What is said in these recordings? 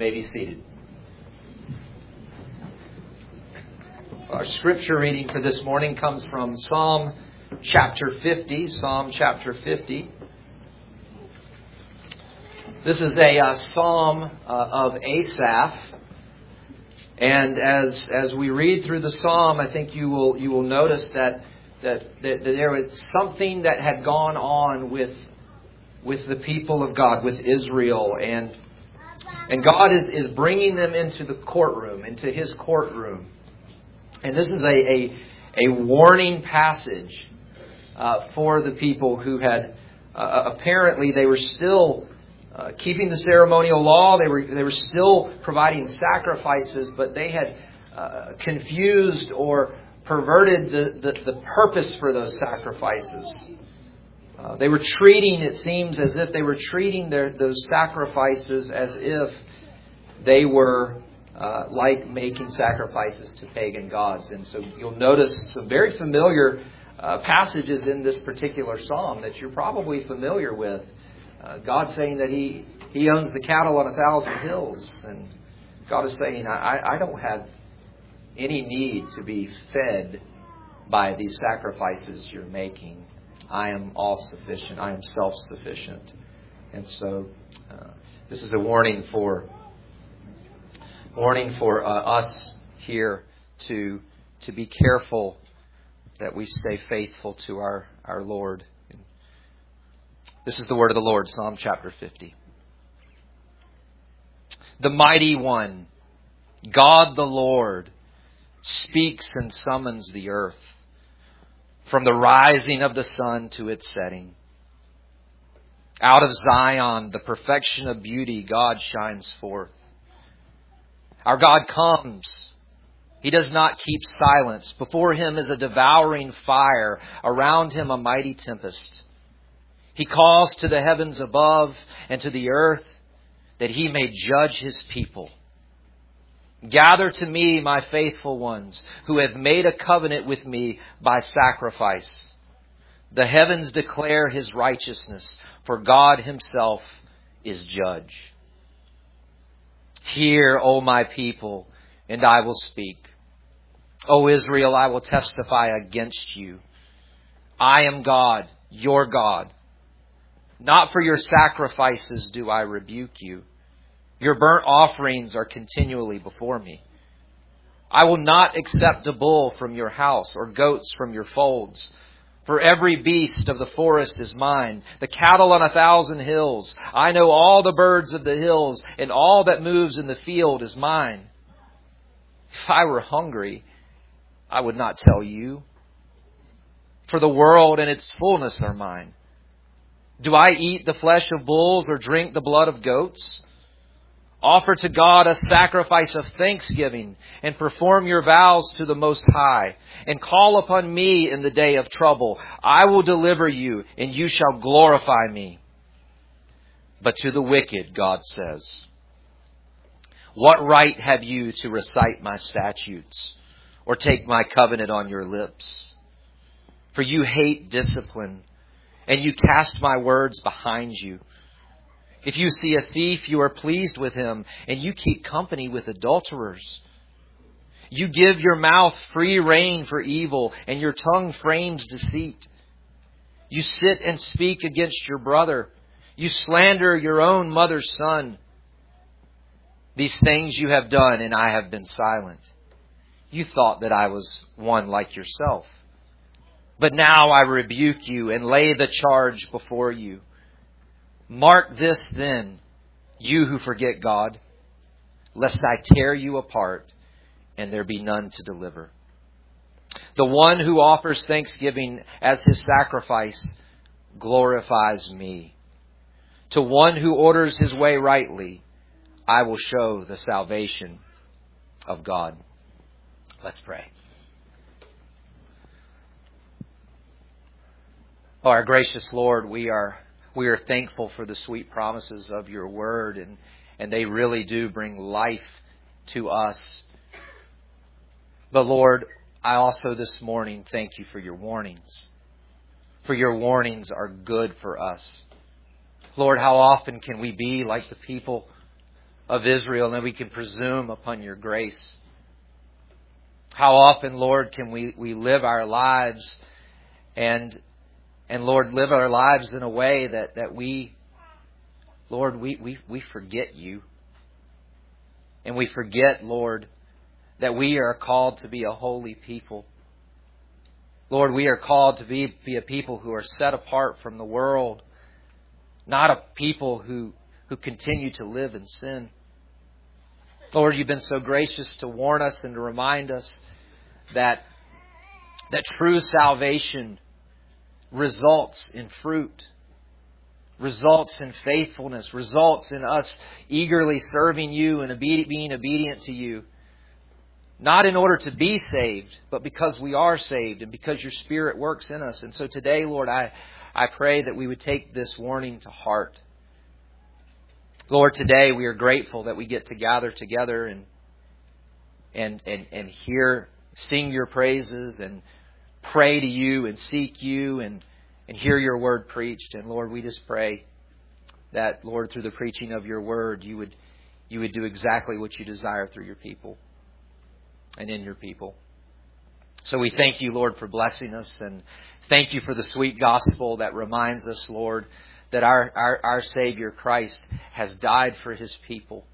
may be seated. Our scripture reading for this morning comes from Psalm chapter 50. Psalm chapter 50. This is a uh, psalm uh, of Asaph. And as, as we read through the psalm, I think you will, you will notice that, that, that, that there was something that had gone on with, with the people of God, with Israel. And, and God is, is bringing them into the courtroom, into his courtroom. And this is a, a, a warning passage uh, for the people who had uh, apparently they were still uh, keeping the ceremonial law. They were they were still providing sacrifices, but they had uh, confused or perverted the, the, the, purpose for those sacrifices. Uh, they were treating, it seems, as if they were treating their, those sacrifices as if they were uh, like making sacrifices to pagan gods. And so you'll notice some very familiar uh, passages in this particular psalm that you're probably familiar with. Uh, God saying that he, he owns the cattle on a thousand hills. And God is saying, I, I don't have any need to be fed by these sacrifices you're making. I am all sufficient. I am self sufficient. And so uh, this is a warning for warning for uh, us here to to be careful that we stay faithful to our, our Lord. This is the word of the Lord, Psalm chapter 50. The mighty one, God the Lord, speaks and summons the earth from the rising of the sun to its setting. Out of Zion, the perfection of beauty, God shines forth. Our God comes. He does not keep silence. Before him is a devouring fire, around him a mighty tempest. He calls to the heavens above and to the earth that he may judge his people. Gather to me, my faithful ones, who have made a covenant with me by sacrifice. The heavens declare his righteousness, for God himself is judge. Hear, O my people, and I will speak. O Israel, I will testify against you. I am God, your God. Not for your sacrifices do I rebuke you. Your burnt offerings are continually before me. I will not accept a bull from your house or goats from your folds. For every beast of the forest is mine, the cattle on a thousand hills. I know all the birds of the hills, and all that moves in the field is mine. If I were hungry, I would not tell you. For the world and its fullness are mine. Do I eat the flesh of bulls or drink the blood of goats? Offer to God a sacrifice of thanksgiving and perform your vows to the Most High and call upon me in the day of trouble. I will deliver you and you shall glorify me. But to the wicked, God says, What right have you to recite my statutes or take my covenant on your lips? For you hate discipline and you cast my words behind you. If you see a thief, you are pleased with him, and you keep company with adulterers. You give your mouth free rein for evil, and your tongue frames deceit. You sit and speak against your brother. You slander your own mother's son. These things you have done, and I have been silent. You thought that I was one like yourself. But now I rebuke you and lay the charge before you. Mark this then, you who forget God, lest I tear you apart and there be none to deliver. The one who offers thanksgiving as his sacrifice glorifies me. To one who orders his way rightly, I will show the salvation of God. Let's pray. Oh, our gracious Lord, we are we are thankful for the sweet promises of your word, and, and they really do bring life to us. But Lord, I also this morning thank you for your warnings. For your warnings are good for us. Lord, how often can we be like the people of Israel and we can presume upon your grace. How often, Lord, can we, we live our lives and and Lord, live our lives in a way that, that we Lord, we, we, we forget you. And we forget, Lord, that we are called to be a holy people. Lord, we are called to be, be a people who are set apart from the world, not a people who, who continue to live in sin. Lord, you've been so gracious to warn us and to remind us that, that true salvation results in fruit, results in faithfulness, results in us eagerly serving you and being obedient to you. Not in order to be saved, but because we are saved and because your Spirit works in us. And so today, Lord, I, I pray that we would take this warning to heart. Lord, today we are grateful that we get to gather together and and and, and hear sing your praises and pray to you and seek you and and hear your word preached. And Lord, we just pray that Lord through the preaching of your word you would you would do exactly what you desire through your people and in your people. So we thank you, Lord, for blessing us and thank you for the sweet gospel that reminds us, Lord, that our, our, our Savior Christ has died for his people.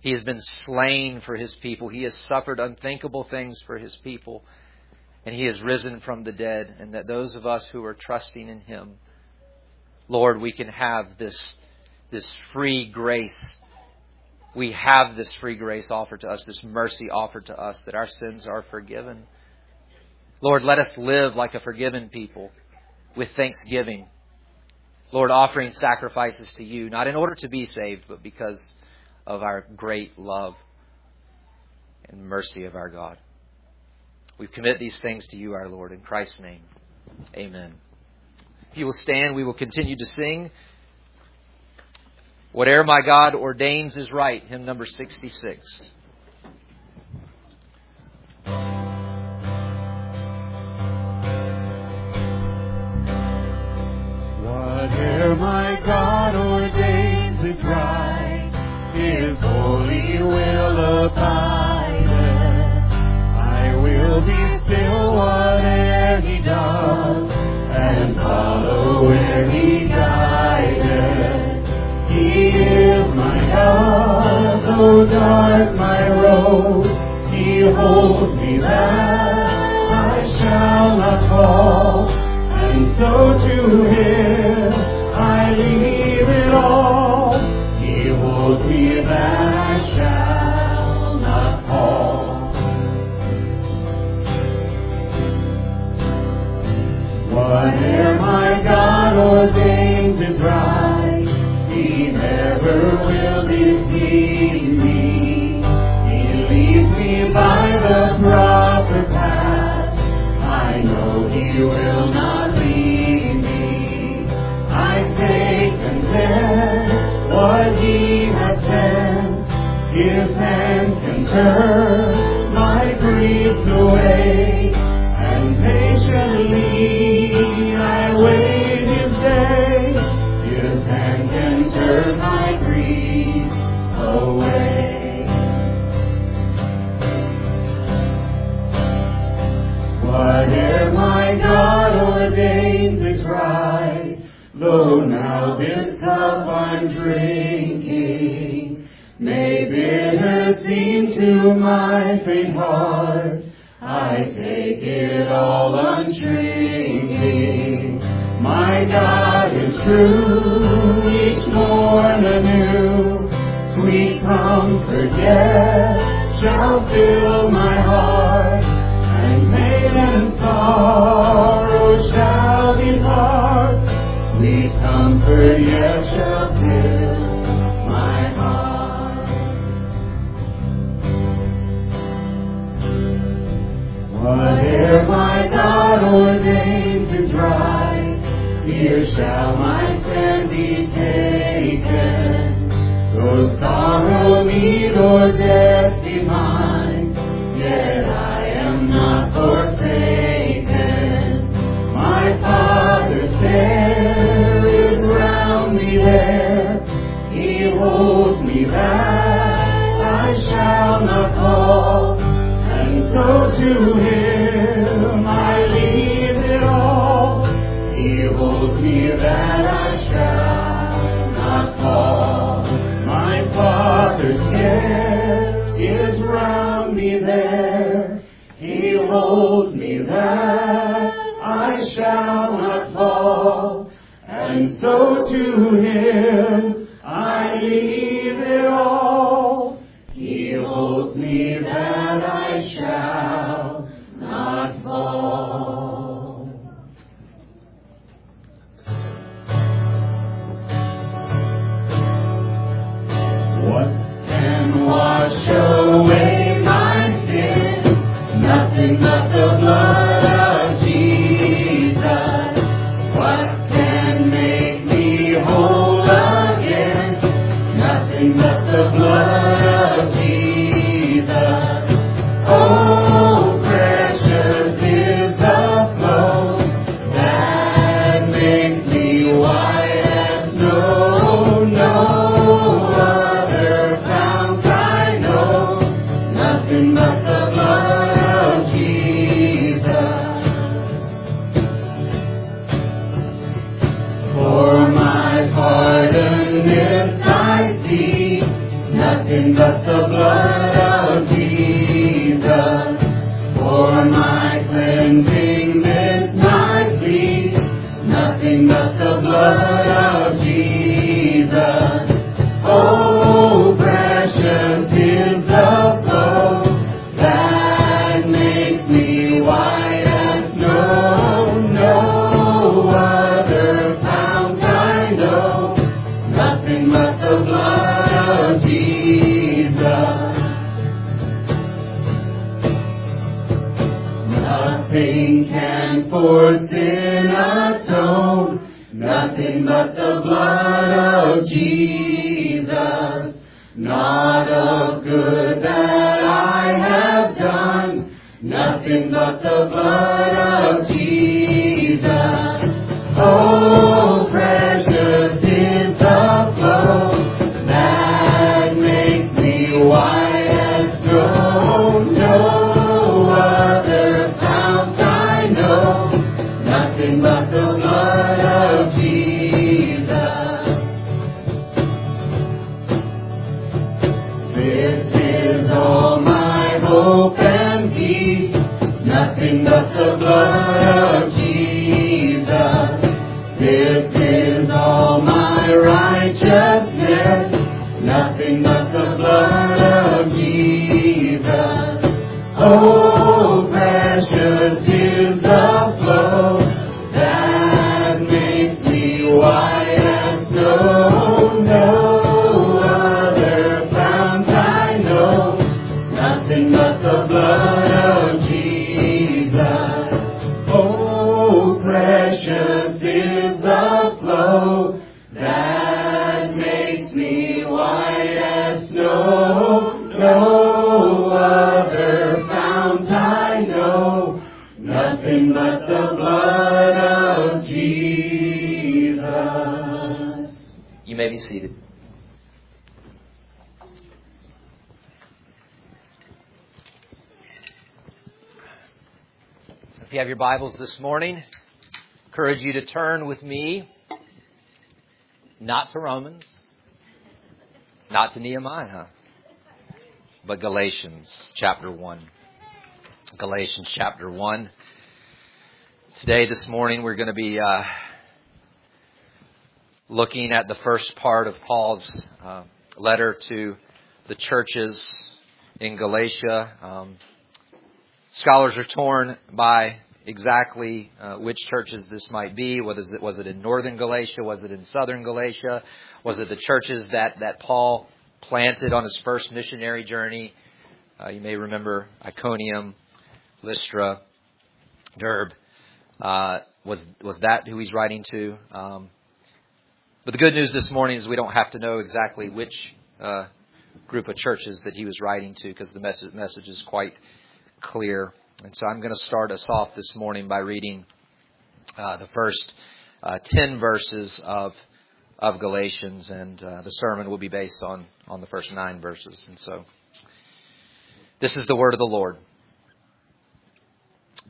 He has been slain for his people. He has suffered unthinkable things for his people. And he has risen from the dead. And that those of us who are trusting in him, Lord, we can have this, this free grace we have this free grace offered to us, this mercy offered to us, that our sins are forgiven. Lord, let us live like a forgiven people with thanksgiving. Lord, offering sacrifices to you, not in order to be saved, but because of our great love and mercy of our God. We commit these things to you, our Lord, in Christ's name. Amen. If you will stand, we will continue to sing. Whatever my God ordains is right, hymn number 66. Whatever my God ordains is right, His holy will abideth. I leave it all. He holds me that He will not leave me. I take content what He has sent. His hand can turn my griefs away, and patiently I wait my faint heart. I take it all undrinking. My God is true, each morn anew. Sweet comfort yet shall fill my heart, and pain and sorrow oh, shall depart. Sweet comfort yet Whatever my God ordains is right, here shall my stand be taken. Though sorrow meet or death be mine, yet I am not forsaken. My Father's care is round me there, He holds me fast. I shall not fall. And so to him That I shall not fall. My Father's is round me there. He holds me that I shall not fall. And so to him this morning, encourage you to turn with me not to Romans, not to Nehemiah, but Galatians chapter 1. Galatians chapter 1. Today, this morning, we're going to be uh, looking at the first part of Paul's uh, letter to the churches in Galatia. Um, scholars are torn by exactly uh, which churches this might be. Was it, was it in northern Galatia? Was it in southern Galatia? Was it the churches that, that Paul planted on his first missionary journey? Uh, you may remember Iconium, Lystra, Derbe. Uh, was was that who he's writing to? Um, but the good news this morning is we don't have to know exactly which uh, group of churches that he was writing to because the message, message is quite clear. And so I'm going to start us off this morning by reading uh, the first uh, 10 verses of of Galatians, and uh, the sermon will be based on on the first nine verses. And so This is the word of the Lord.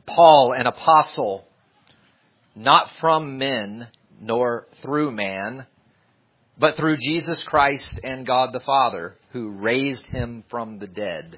Paul, an apostle, not from men nor through man, but through Jesus Christ and God the Father, who raised him from the dead.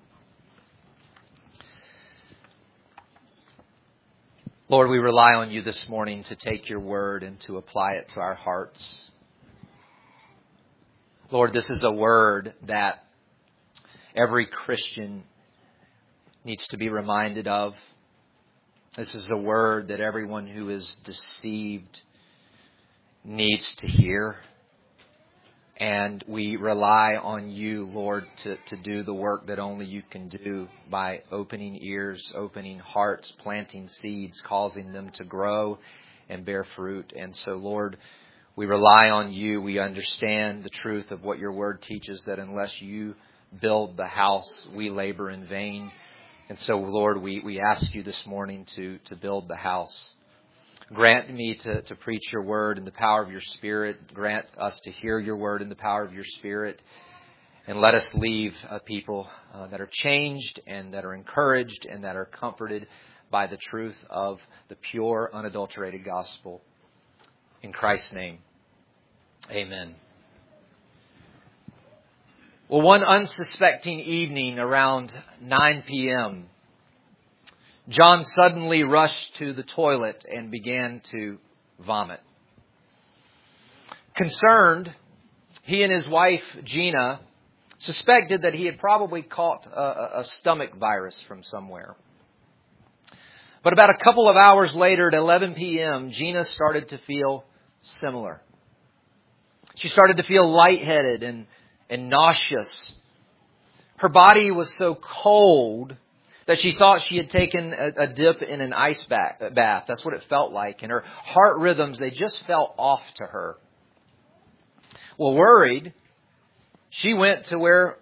Lord, we rely on you this morning to take your word and to apply it to our hearts. Lord, this is a word that every Christian needs to be reminded of. This is a word that everyone who is deceived needs to hear. And we rely on you, Lord, to, to do the work that only you can do by opening ears, opening hearts, planting seeds, causing them to grow and bear fruit. And so, Lord, we rely on you. We understand the truth of what your word teaches that unless you build the house, we labor in vain. And so, Lord, we, we ask you this morning to, to build the house. Grant me to, to preach your word in the power of your Spirit. Grant us to hear your word in the power of your Spirit. And let us leave uh, people uh, that are changed and that are encouraged and that are comforted by the truth of the pure, unadulterated gospel. In Christ's name, amen. Well, one unsuspecting evening around 9 p.m., John suddenly rushed to the toilet and began to vomit. Concerned, he and his wife, Gina, suspected that he had probably caught a, a, stomach virus from somewhere. But about a couple of hours later at 11 p.m., Gina started to feel similar. She started to feel lightheaded and and nauseous. Her body was so cold that she thought she had taken a, a dip in an ice bath. That's what it felt like. And her heart rhythms, they just felt off to her. Well, worried, she went to where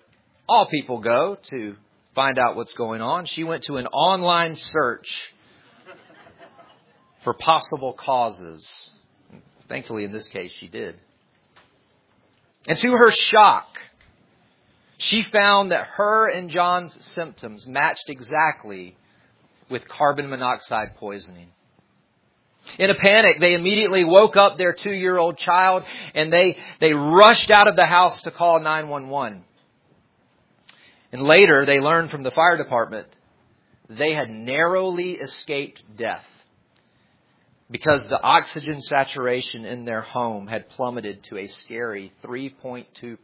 all people go to find out what's going on. She went to an online search for possible causes. Thankfully, in this case, she did. And to her shock, she found that her and John's symptoms matched exactly with carbon monoxide poisoning. In a panic, they immediately woke up their two year old child and they, they rushed out of the house to call 911. And later, they learned from the fire department they had narrowly escaped death because the oxygen saturation in their home had plummeted to a scary 3.2%.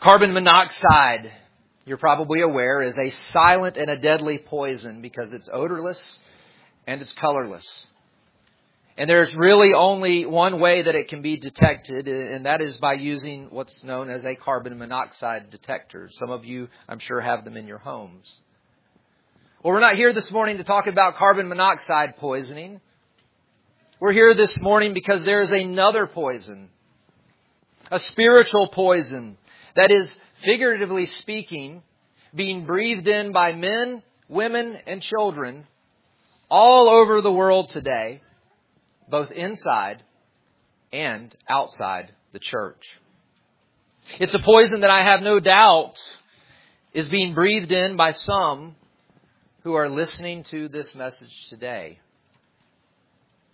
Carbon monoxide, you're probably aware, is a silent and a deadly poison because it's odorless and it's colorless. And there's really only one way that it can be detected, and that is by using what's known as a carbon monoxide detector. Some of you, I'm sure, have them in your homes. Well, we're not here this morning to talk about carbon monoxide poisoning. We're here this morning because there is another poison, a spiritual poison that is, figuratively speaking, being breathed in by men, women, and children all over the world today, both inside and outside the church. It's a poison that I have no doubt is being breathed in by some who are listening to this message today.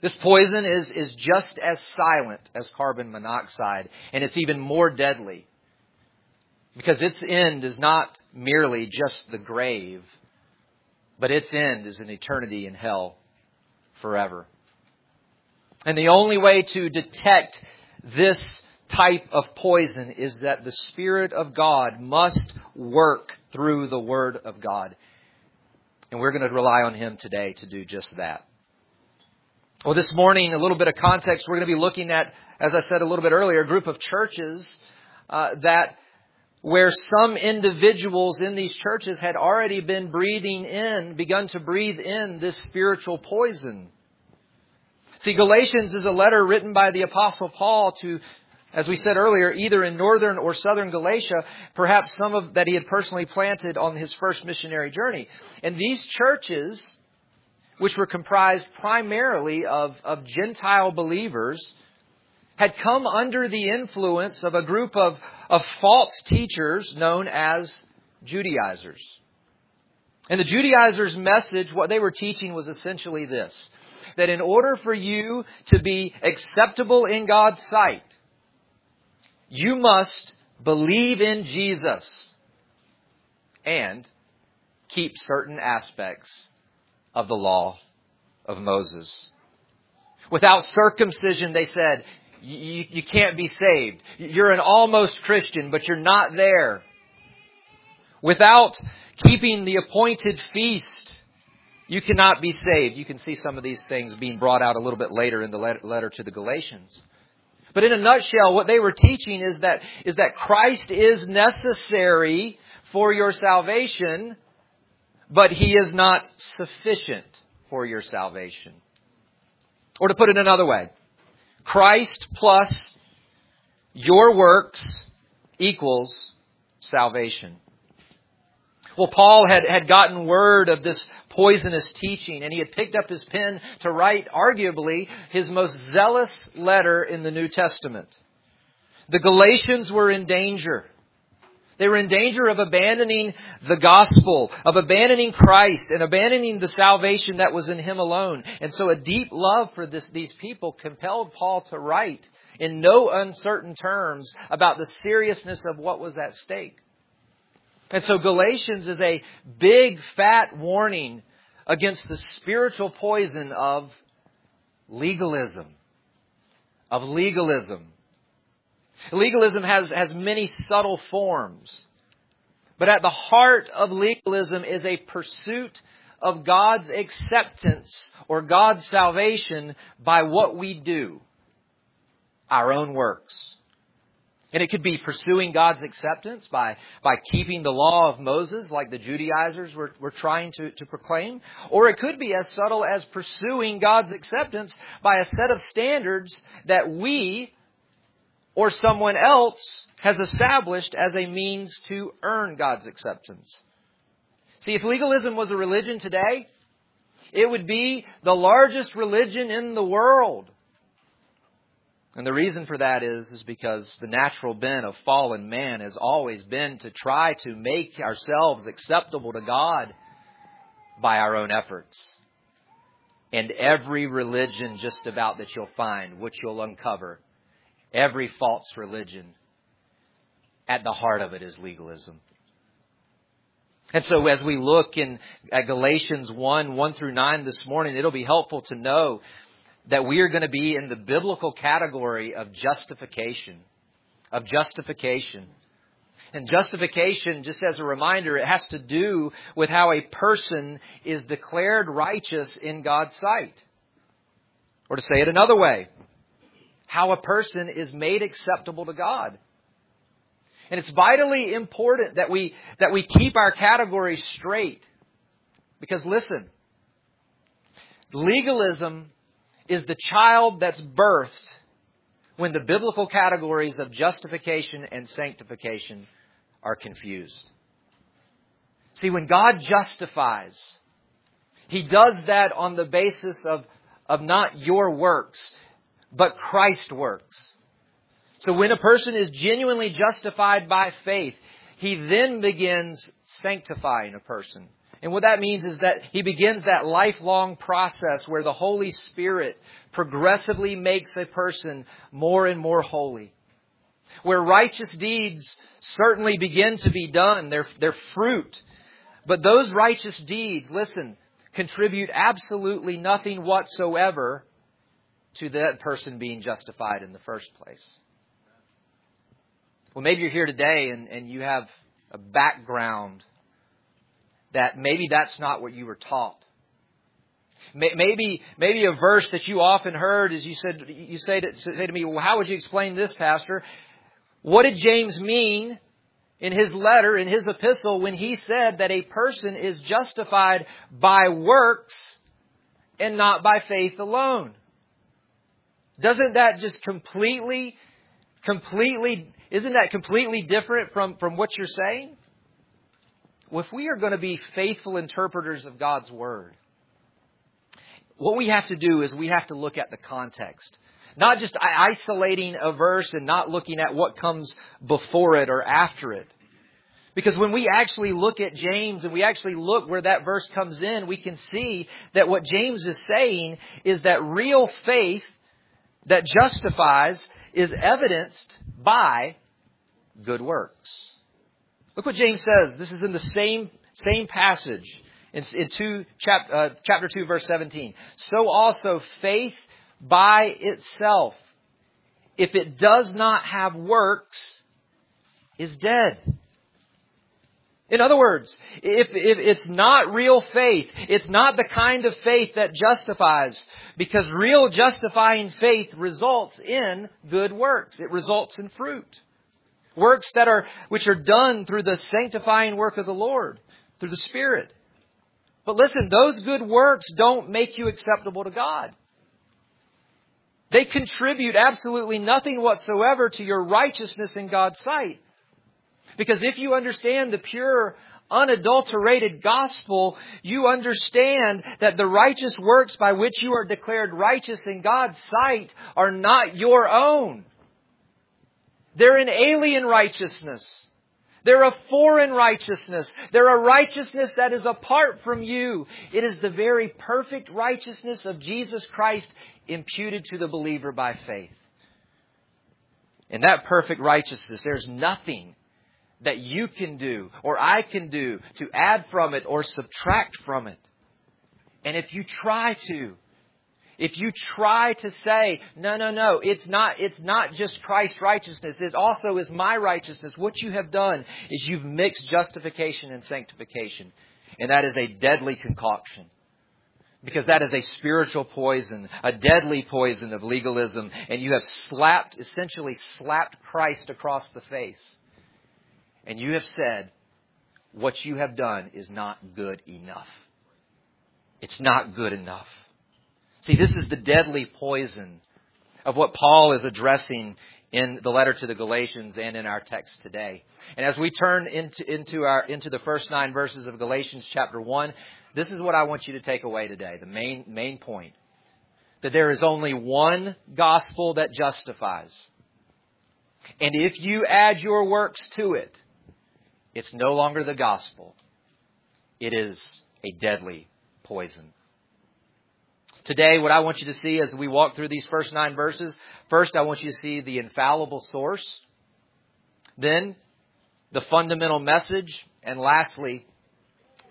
This poison is, is just as silent as carbon monoxide, and it's even more deadly. Because its end is not merely just the grave, but its end is an eternity in hell forever. And the only way to detect this type of poison is that the Spirit of God must work through the Word of God. And we're going to rely on Him today to do just that. Well, this morning, a little bit of context, we're going to be looking at, as I said a little bit earlier, a group of churches uh, that where some individuals in these churches had already been breathing in, begun to breathe in this spiritual poison. See, Galatians is a letter written by the apostle Paul to as we said earlier, either in northern or southern Galatia, perhaps some of that he had personally planted on his first missionary journey. And these churches, which were comprised primarily of, of Gentile believers, had come under the influence of a group of, of false teachers known as Judaizers. And the Judaizers' message, what they were teaching was essentially this that in order for you to be acceptable in God's sight, you must believe in Jesus and keep certain aspects of the law of Moses. Without circumcision, they said, you, you, can't be saved. You're an almost Christian, but you're not there. Without keeping the appointed feast, you cannot be saved. You can see some of these things being brought out a little bit later in the letter to the Galatians. But in a nutshell, what they were teaching is that, is that Christ is necessary for your salvation, but He is not sufficient for your salvation. Or to put it another way, Christ plus your works equals salvation. Well, Paul had, had gotten word of this poisonous teaching, and he had picked up his pen to write, arguably, his most zealous letter in the New Testament. The Galatians were in danger. They were in danger of abandoning the gospel, of abandoning Christ, and abandoning the salvation that was in Him alone. And so a deep love for this, these people compelled Paul to write in no uncertain terms about the seriousness of what was at stake. And so Galatians is a big fat warning against the spiritual poison of legalism. Of legalism. Legalism has, has many subtle forms. But at the heart of legalism is a pursuit of God's acceptance or God's salvation by what we do, our own works. And it could be pursuing God's acceptance by, by keeping the law of Moses, like the Judaizers were, were trying to, to proclaim. Or it could be as subtle as pursuing God's acceptance by a set of standards that we or someone else has established as a means to earn God's acceptance. See, if legalism was a religion today, it would be the largest religion in the world. And the reason for that is, is because the natural bent of fallen man has always been to try to make ourselves acceptable to God by our own efforts. And every religion just about that you'll find, which you'll uncover, every false religion, at the heart of it is legalism. And so as we look in at Galatians 1, 1 through 9 this morning, it'll be helpful to know that we are going to be in the biblical category of justification. Of justification. And justification, just as a reminder, it has to do with how a person is declared righteous in God's sight. Or to say it another way, how a person is made acceptable to God. And it's vitally important that we, that we keep our categories straight. Because listen, legalism is the child that's birthed when the biblical categories of justification and sanctification are confused. See, when God justifies, He does that on the basis of, of not your works, but Christ works. So when a person is genuinely justified by faith, he then begins sanctifying a person. And what that means is that he begins that lifelong process where the Holy Spirit progressively makes a person more and more holy. Where righteous deeds certainly begin to be done, they're, they're fruit. But those righteous deeds, listen, contribute absolutely nothing whatsoever to that person being justified in the first place. Well, maybe you're here today and, and you have a background that maybe that's not what you were taught. Maybe, maybe a verse that you often heard is you said, you say to, say to me, well, how would you explain this, Pastor? What did James mean in his letter, in his epistle, when he said that a person is justified by works and not by faith alone? Doesn't that just completely, completely, isn't that completely different from, from what you're saying? Well, if we are going to be faithful interpreters of God's Word, what we have to do is we have to look at the context. Not just isolating a verse and not looking at what comes before it or after it. Because when we actually look at James and we actually look where that verse comes in, we can see that what James is saying is that real faith that justifies is evidenced by good works. Look what James says. This is in the same, same passage in, in two, chap, uh, chapter 2, verse 17. So also faith by itself, if it does not have works, is dead. In other words, if, if it's not real faith, it's not the kind of faith that justifies, because real justifying faith results in good works. It results in fruit. Works that are, which are done through the sanctifying work of the Lord, through the Spirit. But listen, those good works don't make you acceptable to God. They contribute absolutely nothing whatsoever to your righteousness in God's sight. Because if you understand the pure, unadulterated gospel, you understand that the righteous works by which you are declared righteous in God's sight are not your own. They're an alien righteousness. They're a foreign righteousness. They're a righteousness that is apart from you. It is the very perfect righteousness of Jesus Christ imputed to the believer by faith. In that perfect righteousness, there's nothing that you can do or I can do to add from it or subtract from it. And if you try to, if you try to say, no, no, no, it's not, it's not just Christ's righteousness, it also is my righteousness, what you have done is you've mixed justification and sanctification. And that is a deadly concoction. Because that is a spiritual poison, a deadly poison of legalism, and you have slapped, essentially slapped Christ across the face. And you have said, what you have done is not good enough. It's not good enough. See, this is the deadly poison of what Paul is addressing in the letter to the Galatians and in our text today. And as we turn into, into our, into the first nine verses of Galatians chapter one, this is what I want you to take away today. The main, main point. That there is only one gospel that justifies. And if you add your works to it, it's no longer the gospel. It is a deadly poison. Today, what I want you to see as we walk through these first nine verses, first I want you to see the infallible source, then the fundamental message, and lastly,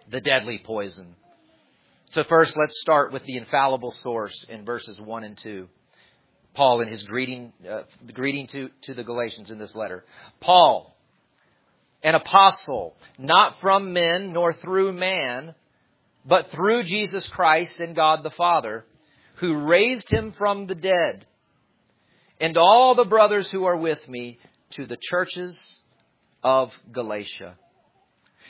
the deadly poison. So first, let's start with the infallible source in verses 1 and 2. Paul in his greeting, uh, greeting to, to the Galatians in this letter. Paul, an apostle, not from men nor through man, but through Jesus Christ and God the Father, who raised him from the dead, and all the brothers who are with me to the churches of Galatia.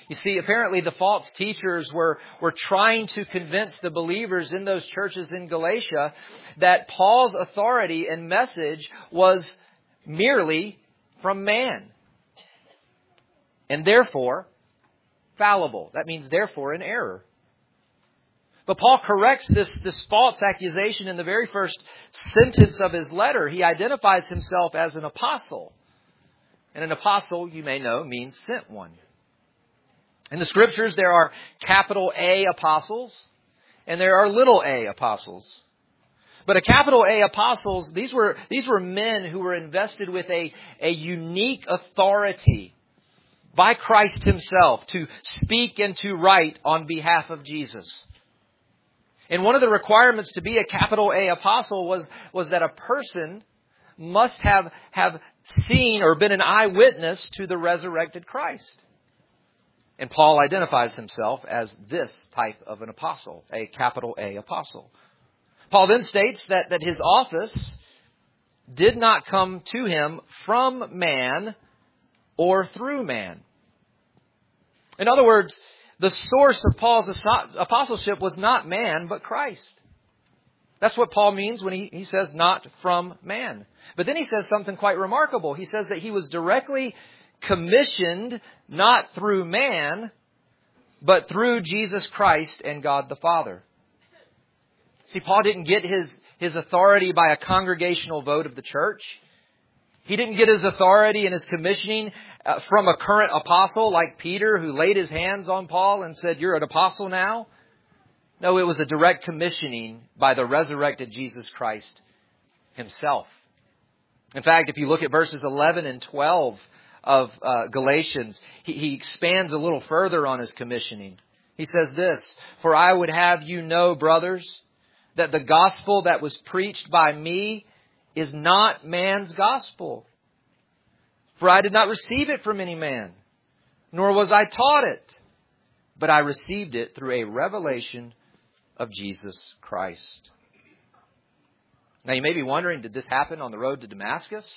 You see, apparently the false teachers were, were trying to convince the believers in those churches in Galatia that Paul's authority and message was merely from man. And therefore, fallible. That means therefore in error. But Paul corrects this, this false accusation in the very first sentence of his letter. He identifies himself as an apostle. And an apostle, you may know, means sent one. In the scriptures, there are capital A apostles and there are little a apostles. But a capital A apostles, these were, these were men who were invested with a, a unique authority by Christ himself to speak and to write on behalf of Jesus. And one of the requirements to be a capital A apostle was, was that a person must have, have seen or been an eyewitness to the resurrected Christ. And Paul identifies himself as this type of an apostle, a capital A apostle. Paul then states that, that his office did not come to him from man or through man. In other words, the source of Paul's apostleship was not man, but Christ. That's what Paul means when he, he says not from man. But then he says something quite remarkable. He says that he was directly commissioned not through man, but through Jesus Christ and God the Father. See, Paul didn't get his, his authority by a congregational vote of the church. He didn't get his authority and his commissioning uh, from a current apostle like Peter who laid his hands on Paul and said, You're an apostle now. No, it was a direct commissioning by the resurrected Jesus Christ himself. In fact, if you look at verses 11 and 12 of uh, Galatians, he, he expands a little further on his commissioning. He says this, For I would have you know, brothers, that the gospel that was preached by me is not man's gospel. For I did not receive it from any man, nor was I taught it, but I received it through a revelation of Jesus Christ. Now you may be wondering, did this happen on the road to Damascus?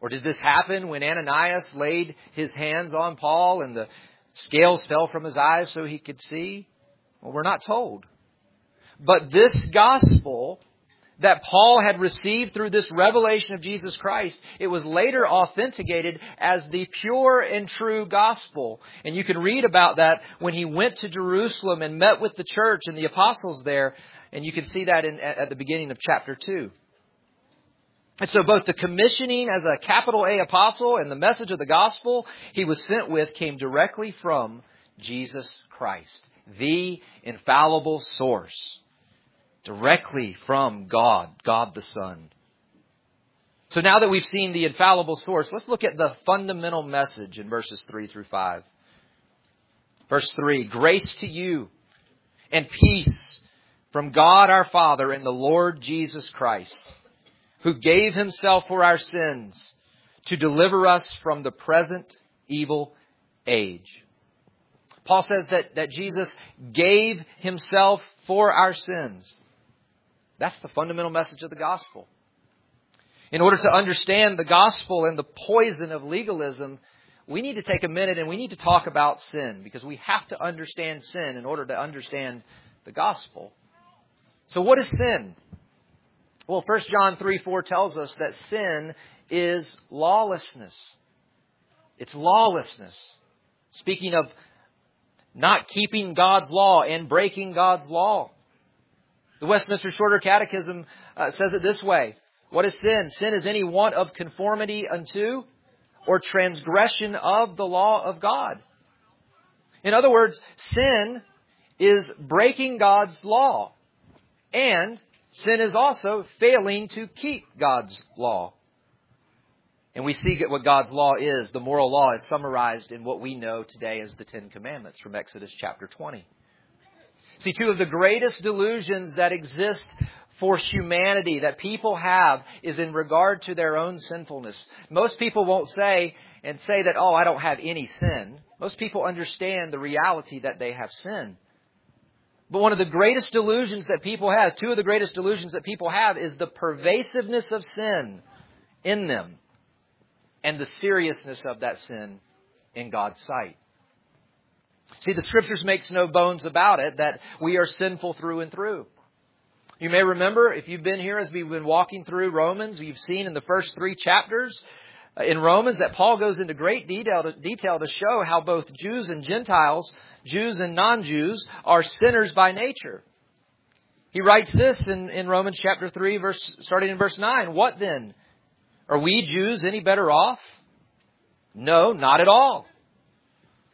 Or did this happen when Ananias laid his hands on Paul and the scales fell from his eyes so he could see? Well, we're not told. But this gospel that Paul had received through this revelation of Jesus Christ, it was later authenticated as the pure and true gospel. And you can read about that when he went to Jerusalem and met with the church and the apostles there. And you can see that in, at the beginning of chapter 2. And so both the commissioning as a capital A apostle and the message of the gospel he was sent with came directly from Jesus Christ, the infallible source directly from God, God the Son. So now that we've seen the infallible source, let's look at the fundamental message in verses 3 through 5. Verse 3 Grace to you and peace from God our Father and the Lord Jesus Christ, who gave himself for our sins to deliver us from the present evil age. Paul says that, that Jesus gave himself for our sins. That's the fundamental message of the gospel. In order to understand the gospel and the poison of legalism, we need to take a minute and we need to talk about sin because we have to understand sin in order to understand the gospel. So what is sin? Well, 1 John 3 4 tells us that sin is lawlessness. It's lawlessness. Speaking of not keeping God's law and breaking God's law. The Westminster Shorter Catechism uh, says it this way. What is sin? Sin is any want of conformity unto or transgression of the law of God. In other words, sin is breaking God's law. And sin is also failing to keep God's law. And we see what God's law is. The moral law is summarized in what we know today as the Ten Commandments from Exodus chapter 20. See, two of the greatest delusions that exist for humanity that people have is in regard to their own sinfulness. Most people won't say and say that, oh, I don't have any sin. Most people understand the reality that they have sin. But one of the greatest delusions that people have, two of the greatest delusions that people have is the pervasiveness of sin in them and the seriousness of that sin in God's sight. See, the scriptures makes no bones about it that we are sinful through and through. You may remember, if you've been here as we've been walking through Romans, you've seen in the first three chapters uh, in Romans that Paul goes into great detail to, detail to show how both Jews and Gentiles, Jews and non-Jews, are sinners by nature. He writes this in, in Romans chapter 3, verse, starting in verse 9. What then? Are we Jews any better off? No, not at all.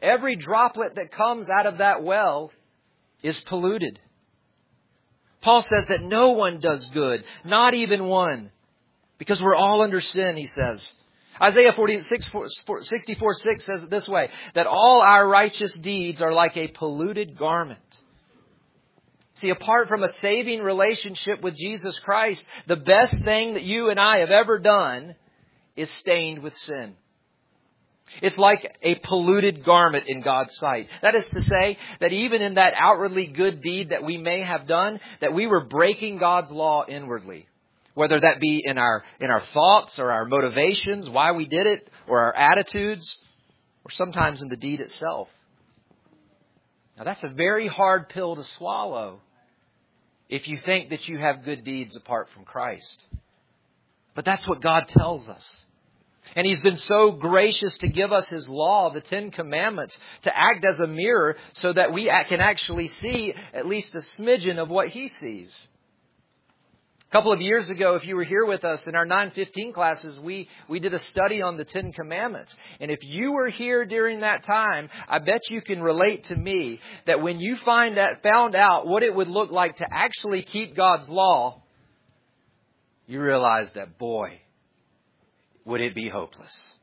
every droplet that comes out of that well is polluted. Paul says that no one does good, not even one, because we're all under sin, he says. Isaiah 46, 64, 6 says it this way, that all our righteous deeds are like a polluted garment. See, apart from a saving relationship with Jesus Christ, the best thing that you and I have ever done is stained with sin. It's like a polluted garment in God's sight. That is to say, that even in that outwardly good deed that we may have done, that we were breaking God's law inwardly. Whether that be in our, in our thoughts or our motivations, why we did it, or our attitudes, or sometimes in the deed itself. Now that's a very hard pill to swallow if you think that you have good deeds apart from Christ. But that's what God tells us. And He's been so gracious to give us His law, the Ten Commandments, to act as a mirror so that we can actually see at least a smidgen of what He sees. A couple of years ago, if you were here with us in our 915 classes, we, we did a study on the Ten Commandments. And if you were here during that time, I bet you can relate to me that when you find that, found out what it would look like to actually keep God's law, you realize that, boy, would it be hopeless.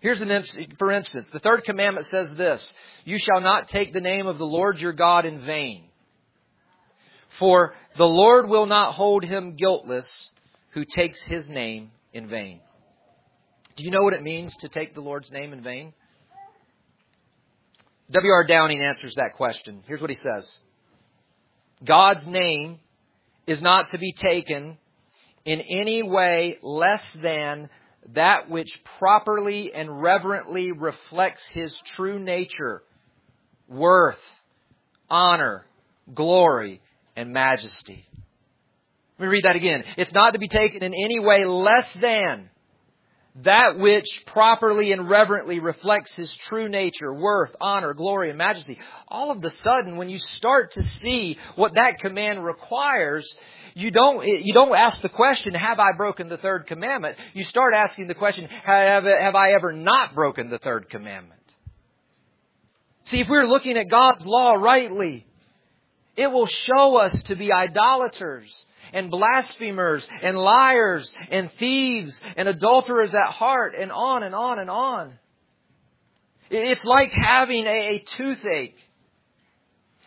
Here's an, for instance, the third commandment says this, you shall not take the name of the Lord your God in vain. For the Lord will not hold him guiltless who takes his name in vain. Do you know what it means to take the Lord's name in vain? W.R. Downing answers that question. Here's what he says God's name is not to be taken in any way less than that which properly and reverently reflects his true nature, worth, honor, glory, and majesty. Let me read that again. It's not to be taken in any way less than that which properly and reverently reflects his true nature, worth, honor, glory, and majesty. All of the sudden, when you start to see what that command requires, you don't, you don't ask the question, have I broken the third commandment? You start asking the question, have, have I ever not broken the third commandment? See, if we're looking at God's law rightly, it will show us to be idolaters and blasphemers and liars and thieves and adulterers at heart and on and on and on. It's like having a, toothache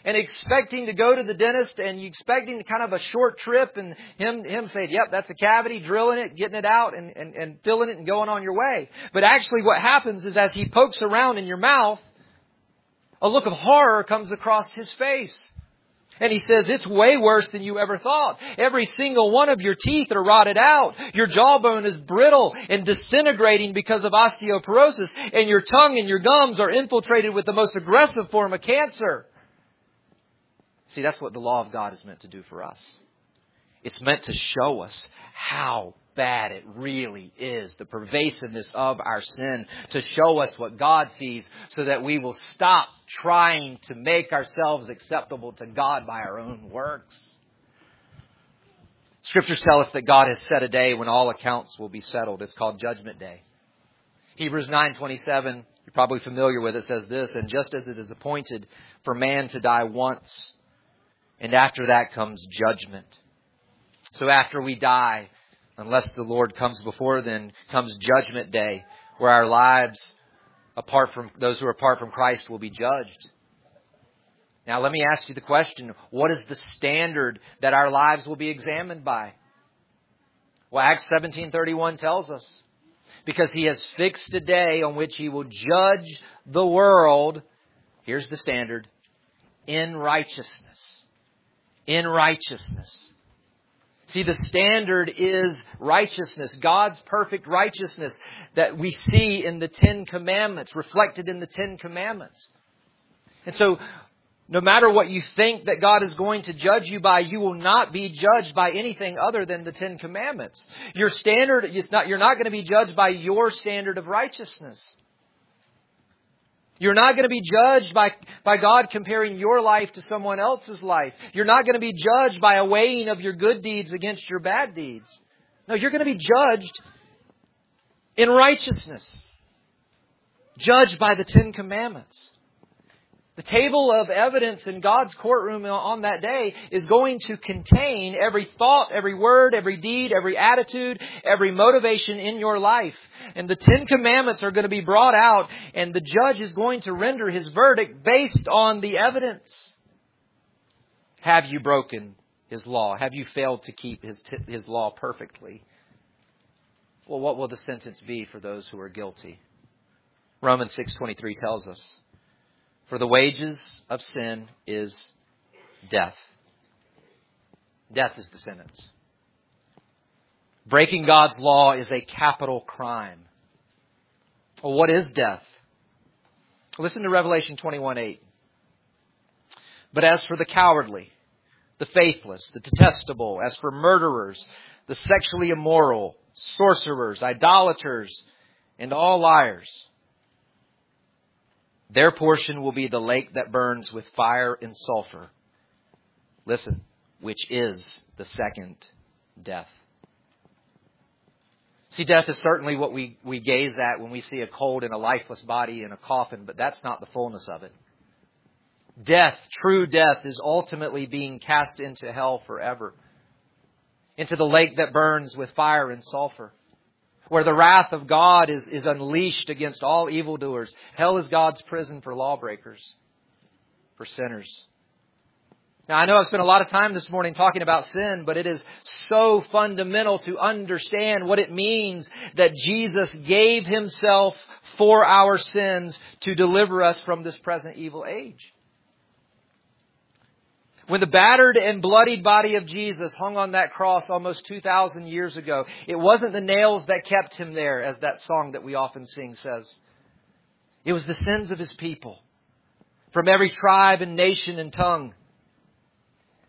and expecting to go to the dentist and you expecting kind of a short trip and him him saying, Yep, that's a cavity, drilling it, getting it out and, and, and filling it and going on your way. But actually what happens is as he pokes around in your mouth, a look of horror comes across his face. And he says, it's way worse than you ever thought. Every single one of your teeth are rotted out. Your jawbone is brittle and disintegrating because of osteoporosis. And your tongue and your gums are infiltrated with the most aggressive form of cancer. See, that's what the law of God is meant to do for us. It's meant to show us how bad it really is, the pervasiveness of our sin, to show us what God sees so that we will stop trying to make ourselves acceptable to God by our own works. Scriptures tell us that God has set a day when all accounts will be settled. It's called Judgment Day. Hebrews 9:27, you're probably familiar with it, says this, and just as it is appointed for man to die once, and after that comes judgment. So after we die, unless the Lord comes before then comes judgment day where our lives apart from those who are apart from Christ will be judged. Now let me ask you the question, what is the standard that our lives will be examined by? Well, Acts 17:31 tells us because he has fixed a day on which he will judge the world. Here's the standard in righteousness. In righteousness. See, the standard is righteousness, God's perfect righteousness that we see in the Ten Commandments, reflected in the Ten Commandments. And so, no matter what you think that God is going to judge you by, you will not be judged by anything other than the Ten Commandments. Your standard not, you're not going to be judged by your standard of righteousness. You're not going to be judged by, by God comparing your life to someone else's life. You're not going to be judged by a weighing of your good deeds against your bad deeds. No, you're going to be judged in righteousness. Judged by the Ten Commandments. The table of evidence in God's courtroom on that day is going to contain every thought, every word, every deed, every attitude, every motivation in your life. And the Ten Commandments are going to be brought out, and the judge is going to render his verdict based on the evidence. Have you broken his law? Have you failed to keep his, his law perfectly? Well, what will the sentence be for those who are guilty? Romans 6:23 tells us for the wages of sin is death. Death is the sentence. Breaking God's law is a capital crime. Well, what is death? Listen to Revelation 21:8. But as for the cowardly, the faithless, the detestable, as for murderers, the sexually immoral, sorcerers, idolaters, and all liars, their portion will be the lake that burns with fire and sulfur. Listen, which is the second death. See, death is certainly what we, we gaze at when we see a cold and a lifeless body in a coffin, but that's not the fullness of it. Death, true death, is ultimately being cast into hell forever. Into the lake that burns with fire and sulfur where the wrath of God is, is unleashed against all evildoers. Hell is God's prison for lawbreakers, for sinners. Now, I know I've spent a lot of time this morning talking about sin, but it is so fundamental to understand what it means that Jesus gave himself for our sins to deliver us from this present evil age. When the battered and bloodied body of Jesus hung on that cross almost 2,000 years ago, it wasn't the nails that kept him there, as that song that we often sing says. It was the sins of his people from every tribe and nation and tongue.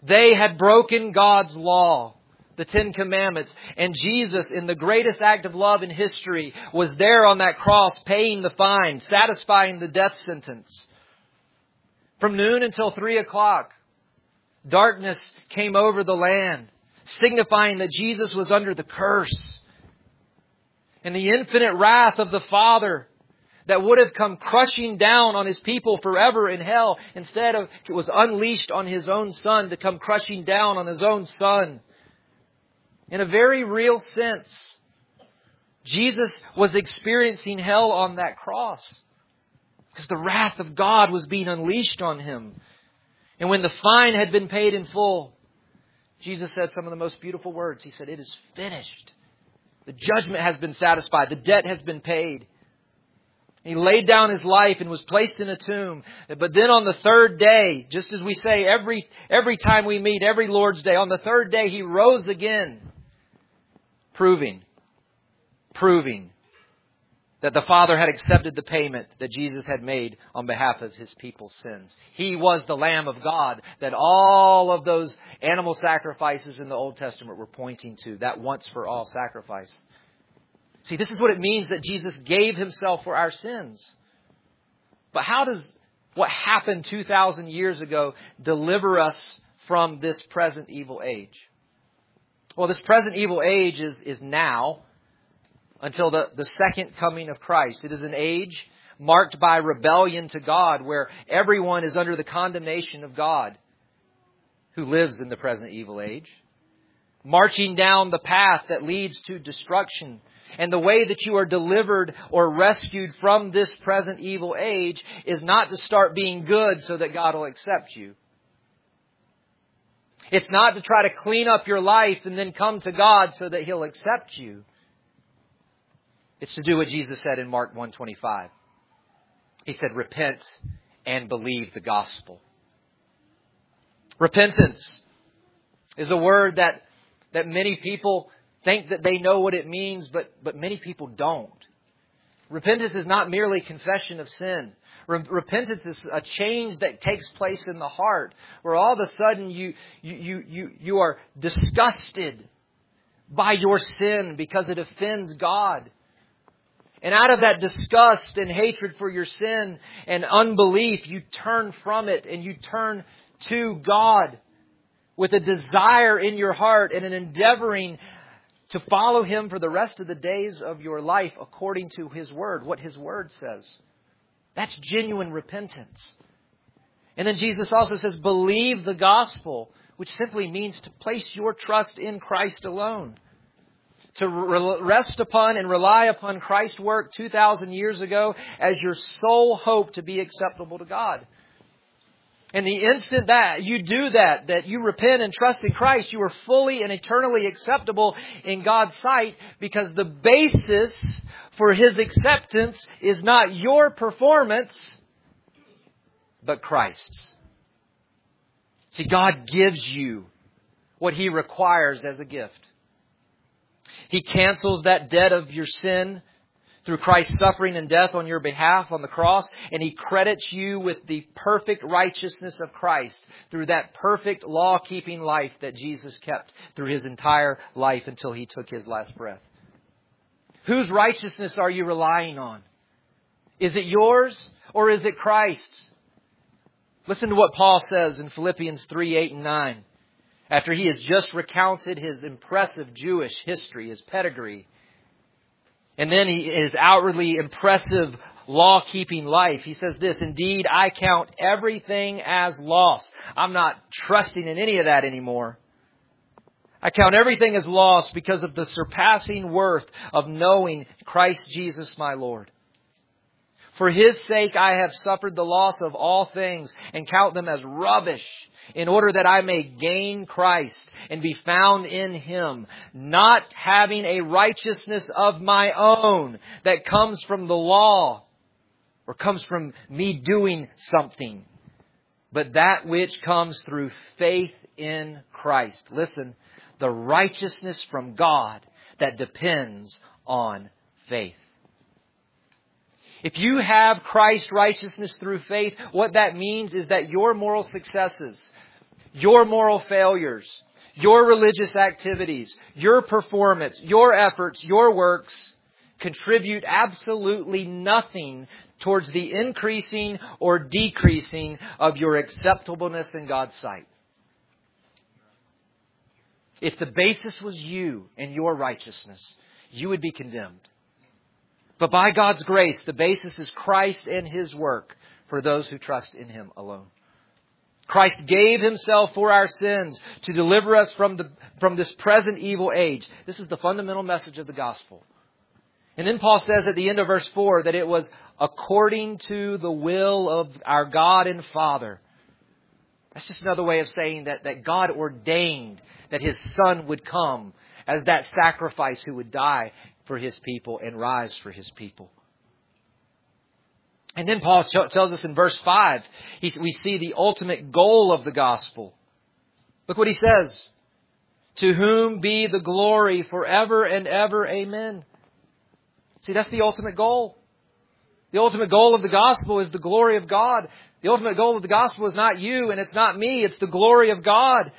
They had broken God's law, the Ten Commandments, and Jesus, in the greatest act of love in history, was there on that cross paying the fine, satisfying the death sentence. From noon until three o'clock, Darkness came over the land, signifying that Jesus was under the curse. And the infinite wrath of the Father that would have come crushing down on his people forever in hell, instead of it was unleashed on his own son to come crushing down on his own son. In a very real sense, Jesus was experiencing hell on that cross because the wrath of God was being unleashed on him. And when the fine had been paid in full, Jesus said some of the most beautiful words. He said, It is finished. The judgment has been satisfied. The debt has been paid. He laid down his life and was placed in a tomb. But then on the third day, just as we say every, every time we meet, every Lord's Day, on the third day he rose again, proving, proving that the Father had accepted the payment that Jesus had made on behalf of his people's sins. He was the Lamb of God that all of those animal sacrifices in the Old Testament were pointing to, that once for all sacrifice. See, this is what it means that Jesus gave himself for our sins. But how does what happened 2,000 years ago deliver us from this present evil age? Well, this present evil age is, is now until the, the second coming of Christ. It is an age marked by rebellion to God where everyone is under the condemnation of God who lives in the present evil age. Marching down the path that leads to destruction. And the way that you are delivered or rescued from this present evil age is not to start being good so that God will accept you. It's not to try to clean up your life and then come to God so that He'll accept you. It's to do what Jesus said in Mark 125. He said, repent and believe the gospel. Repentance is a word that, that many people think that they know what it means, but, but many people don't. Repentance is not merely confession of sin. Repentance is a change that takes place in the heart, where all of a sudden you, you, you, you are disgusted by your sin because it offends God. And out of that disgust and hatred for your sin and unbelief, you turn from it and you turn to God with a desire in your heart and an endeavoring to follow Him for the rest of the days of your life according to His Word, what His Word says. That's genuine repentance. And then Jesus also says, believe the gospel, which simply means to place your trust in Christ alone to rest upon and rely upon Christ's work 2,000 years ago as your sole hope to be acceptable to God. And the instant that you do that, that you repent and trust in Christ, you are fully and eternally acceptable in God's sight because the basis for His acceptance is not your performance, but Christ's. See, God gives you what He requires as a gift. He cancels that debt of your sin through Christ's suffering and death on your behalf on the cross, and He credits you with the perfect righteousness of Christ through that perfect law keeping life that Jesus kept through His entire life until He took His last breath. Whose righteousness are you relying on? Is it yours or is it Christ's? Listen to what Paul says in Philippians 3 8 and 9 after he has just recounted his impressive Jewish history, his pedigree, and then he, his outwardly impressive law keeping life. He says this, indeed, I count everything as loss. I'm not trusting in any of that anymore. I count everything as loss because of the surpassing worth of knowing Christ Jesus my Lord. For his sake I have suffered the loss of all things and count them as rubbish in order that I may gain Christ and be found in him, not having a righteousness of my own that comes from the law or comes from me doing something, but that which comes through faith in Christ. Listen, the righteousness from God that depends on faith. If you have Christ's righteousness through faith, what that means is that your moral successes, your moral failures, your religious activities, your performance, your efforts, your works contribute absolutely nothing towards the increasing or decreasing of your acceptableness in God's sight. If the basis was you and your righteousness, you would be condemned. But by God's grace, the basis is Christ and His work for those who trust in Him alone. Christ gave Himself for our sins to deliver us from, the, from this present evil age. This is the fundamental message of the gospel. And then Paul says at the end of verse 4 that it was according to the will of our God and Father. That's just another way of saying that, that God ordained that His Son would come as that sacrifice who would die for his people and rise for his people. And then Paul tells us in verse 5, we see the ultimate goal of the gospel. Look what he says. To whom be the glory forever and ever. Amen. See, that's the ultimate goal. The ultimate goal of the gospel is the glory of God. The ultimate goal of the gospel is not you and it's not me. It's the glory of God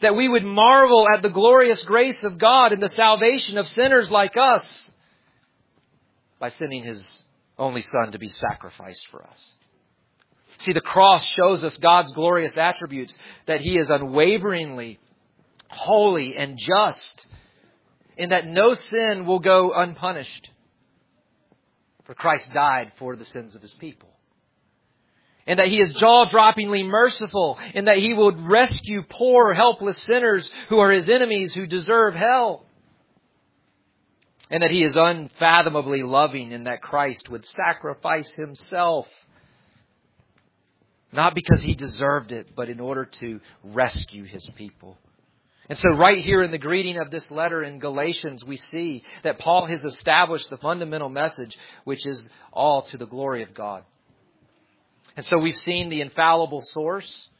that we would marvel at the glorious grace of God and the salvation of sinners like us by sending His only Son to be sacrificed for us. See, the cross shows us God's glorious attributes, that He is unwaveringly holy and just, in that no sin will go unpunished. For Christ died for the sins of His people and that he is jaw-droppingly merciful, and that he would rescue poor, helpless sinners who are his enemies who deserve hell. And that he is unfathomably loving, and that Christ would sacrifice himself. Not because he deserved it, but in order to rescue his people. And so, right here in the greeting of this letter in Galatians, we see that Paul has established the fundamental message, which is all to the glory of God. And so, we've seen the infallible source,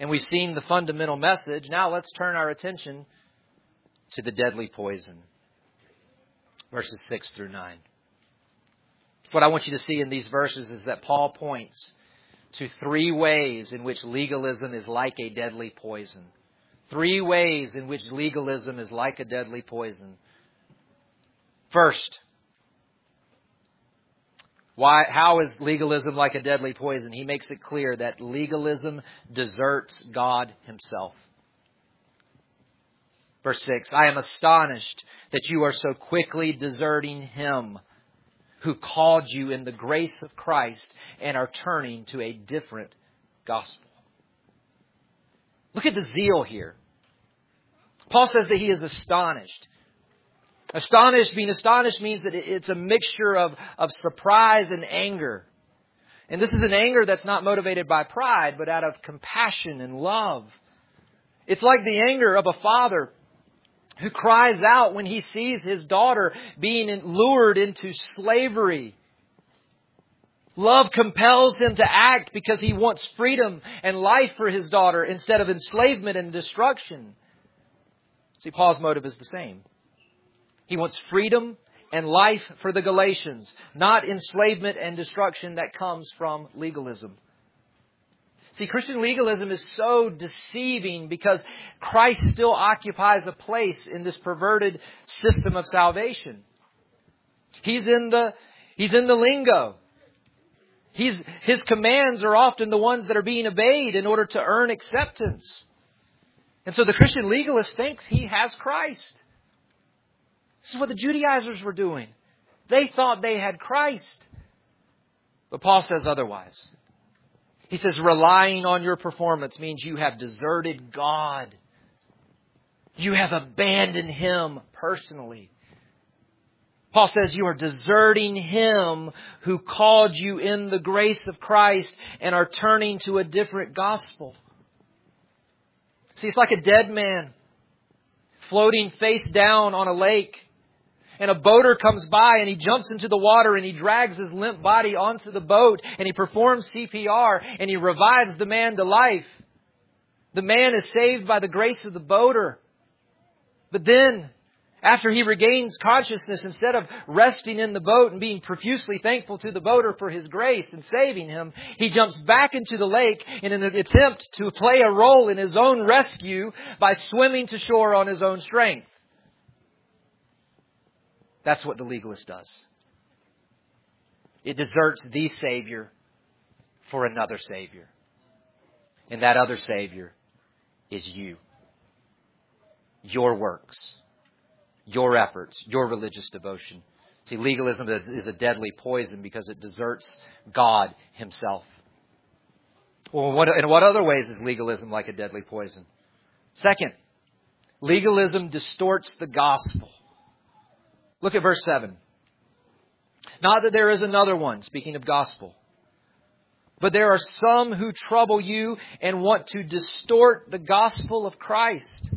and we've seen the fundamental message. Now, let's turn our attention to the deadly poison. Verses 6 through 9. What I want you to see in these verses is that Paul points to three ways in which legalism is like a deadly poison. Three ways in which legalism is like a deadly poison. First, why, how is legalism like a deadly poison? He makes it clear that legalism deserts God Himself. Verse 6 I am astonished that you are so quickly deserting Him who called you in the grace of Christ and are turning to a different gospel. Look at the zeal here. Paul says that he is astonished. Astonished, being astonished means that it's a mixture of, of surprise and anger. And this is an anger that's not motivated by pride, but out of compassion and love. It's like the anger of a father who cries out when he sees his daughter being lured into slavery. Love compels him to act because he wants freedom and life for his daughter instead of enslavement and destruction. See, Paul's motive is the same. He wants freedom and life for the Galatians, not enslavement and destruction that comes from legalism. See, Christian legalism is so deceiving because Christ still occupies a place in this perverted system of salvation. He's in the, he's in the lingo. He's, his commands are often the ones that are being obeyed in order to earn acceptance. And so the Christian legalist thinks he has Christ. This is what the Judaizers were doing. They thought they had Christ. But Paul says otherwise. He says, relying on your performance means you have deserted God. You have abandoned Him personally. Paul says you are deserting Him who called you in the grace of Christ and are turning to a different gospel. See, it's like a dead man floating face down on a lake and a boater comes by and he jumps into the water and he drags his limp body onto the boat and he performs CPR and he revives the man to life. The man is saved by the grace of the boater. But then, after he regains consciousness, instead of resting in the boat and being profusely thankful to the boater for his grace and saving him, he jumps back into the lake in an attempt to play a role in his own rescue by swimming to shore on his own strength. That's what the legalist does. It deserts the Savior for another Savior. And that other Savior is you. Your works, your efforts, your religious devotion. See, legalism is a deadly poison because it deserts God Himself. Well, what, in what other ways is legalism like a deadly poison? Second, legalism distorts the gospel. Look at verse 7. Not that there is another one, speaking of gospel, but there are some who trouble you and want to distort the gospel of Christ.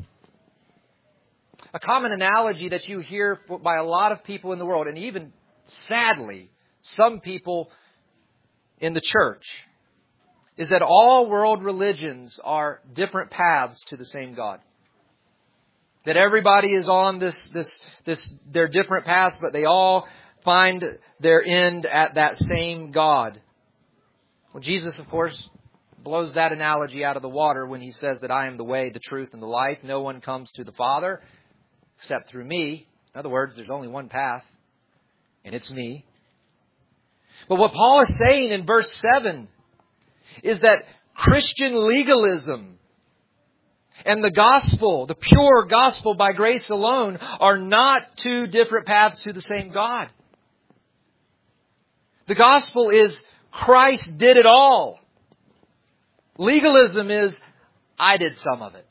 A common analogy that you hear by a lot of people in the world, and even sadly, some people in the church, is that all world religions are different paths to the same God. That everybody is on this, this, this, their different paths, but they all find their end at that same God. Well, Jesus, of course, blows that analogy out of the water when he says that I am the way, the truth, and the life. No one comes to the Father except through me. In other words, there's only one path, and it's me. But what Paul is saying in verse 7 is that Christian legalism and the gospel, the pure gospel by grace alone, are not two different paths to the same God. The gospel is Christ did it all. Legalism is I did some of it.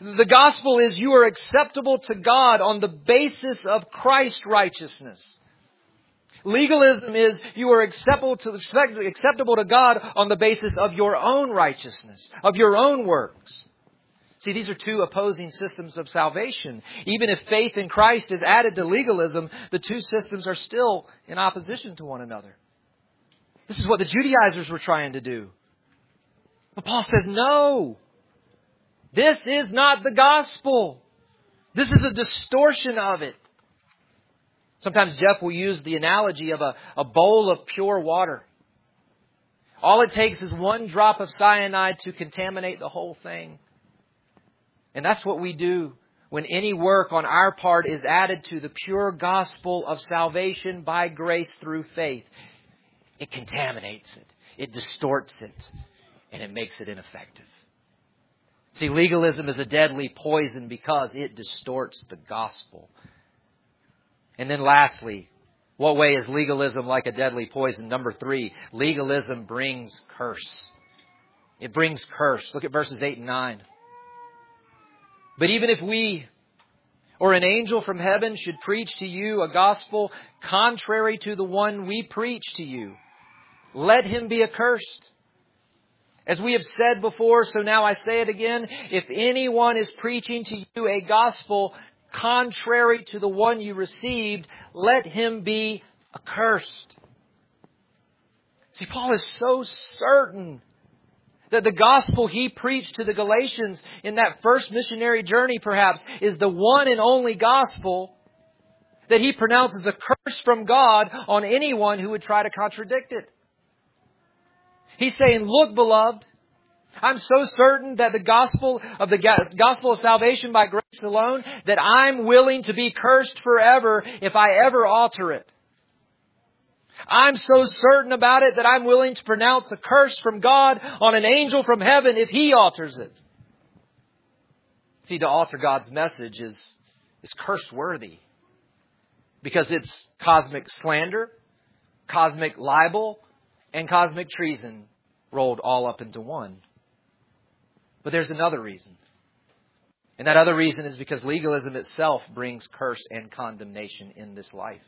The gospel is you are acceptable to God on the basis of Christ's righteousness. Legalism is you are acceptable to, acceptable to God on the basis of your own righteousness, of your own works. See, these are two opposing systems of salvation. Even if faith in Christ is added to legalism, the two systems are still in opposition to one another. This is what the Judaizers were trying to do. But Paul says, no. This is not the gospel. This is a distortion of it. Sometimes Jeff will use the analogy of a, a bowl of pure water. All it takes is one drop of cyanide to contaminate the whole thing. And that's what we do when any work on our part is added to the pure gospel of salvation by grace through faith. It contaminates it. It distorts it. And it makes it ineffective. See, legalism is a deadly poison because it distorts the gospel. And then lastly, what way is legalism like a deadly poison? Number three, legalism brings curse. It brings curse. Look at verses 8 and 9. But even if we or an angel from heaven should preach to you a gospel contrary to the one we preach to you, let him be accursed. As we have said before, so now I say it again, if anyone is preaching to you a gospel contrary to the one you received, let him be accursed. See, Paul is so certain that the gospel he preached to the Galatians in that first missionary journey, perhaps, is the one and only gospel that he pronounces a curse from God on anyone who would try to contradict it. He's saying, look, beloved, I'm so certain that the gospel of the gospel of salvation by grace alone, that I'm willing to be cursed forever if I ever alter it. I'm so certain about it that I'm willing to pronounce a curse from God on an angel from heaven if he alters it. See, to alter God's message is, is curse worthy because it's cosmic slander, cosmic libel, and cosmic treason rolled all up into one. But there's another reason. And that other reason is because legalism itself brings curse and condemnation in this life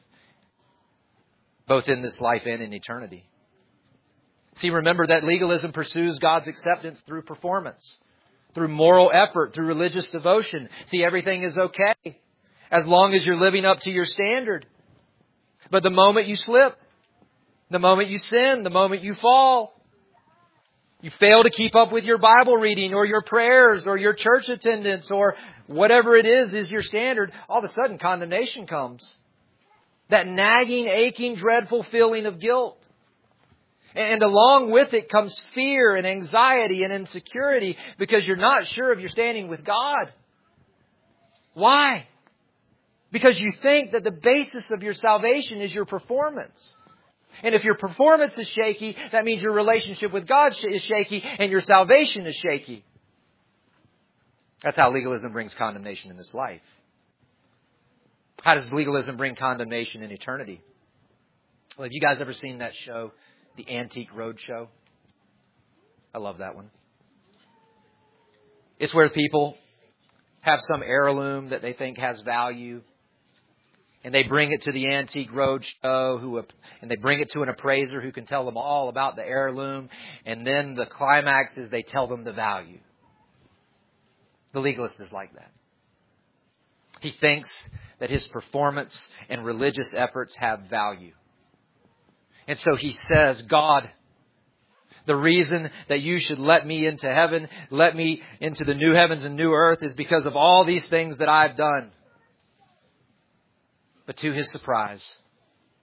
both in this life and in eternity. See, remember that legalism pursues God's acceptance through performance, through moral effort, through religious devotion. See, everything is okay as long as you're living up to your standard. But the moment you slip, the moment you sin, the moment you fall, you fail to keep up with your Bible reading or your prayers or your church attendance or whatever it is is your standard, all of a sudden condemnation comes. That nagging, aching, dreadful feeling of guilt. And along with it comes fear and anxiety and insecurity because you're not sure if you're standing with God. Why? Because you think that the basis of your salvation is your performance. And if your performance is shaky, that means your relationship with God is shaky and your salvation is shaky. That's how legalism brings condemnation in this life. How does legalism bring condemnation in eternity? Well, have you guys ever seen that show, The Antique Roadshow? I love that one. It's where people have some heirloom that they think has value, and they bring it to the antique roadshow, who and they bring it to an appraiser who can tell them all about the heirloom, and then the climax is they tell them the value. The legalist is like that. He thinks that his performance and religious efforts have value. And so he says, God, the reason that you should let me into heaven, let me into the new heavens and new earth is because of all these things that I've done. But to his surprise,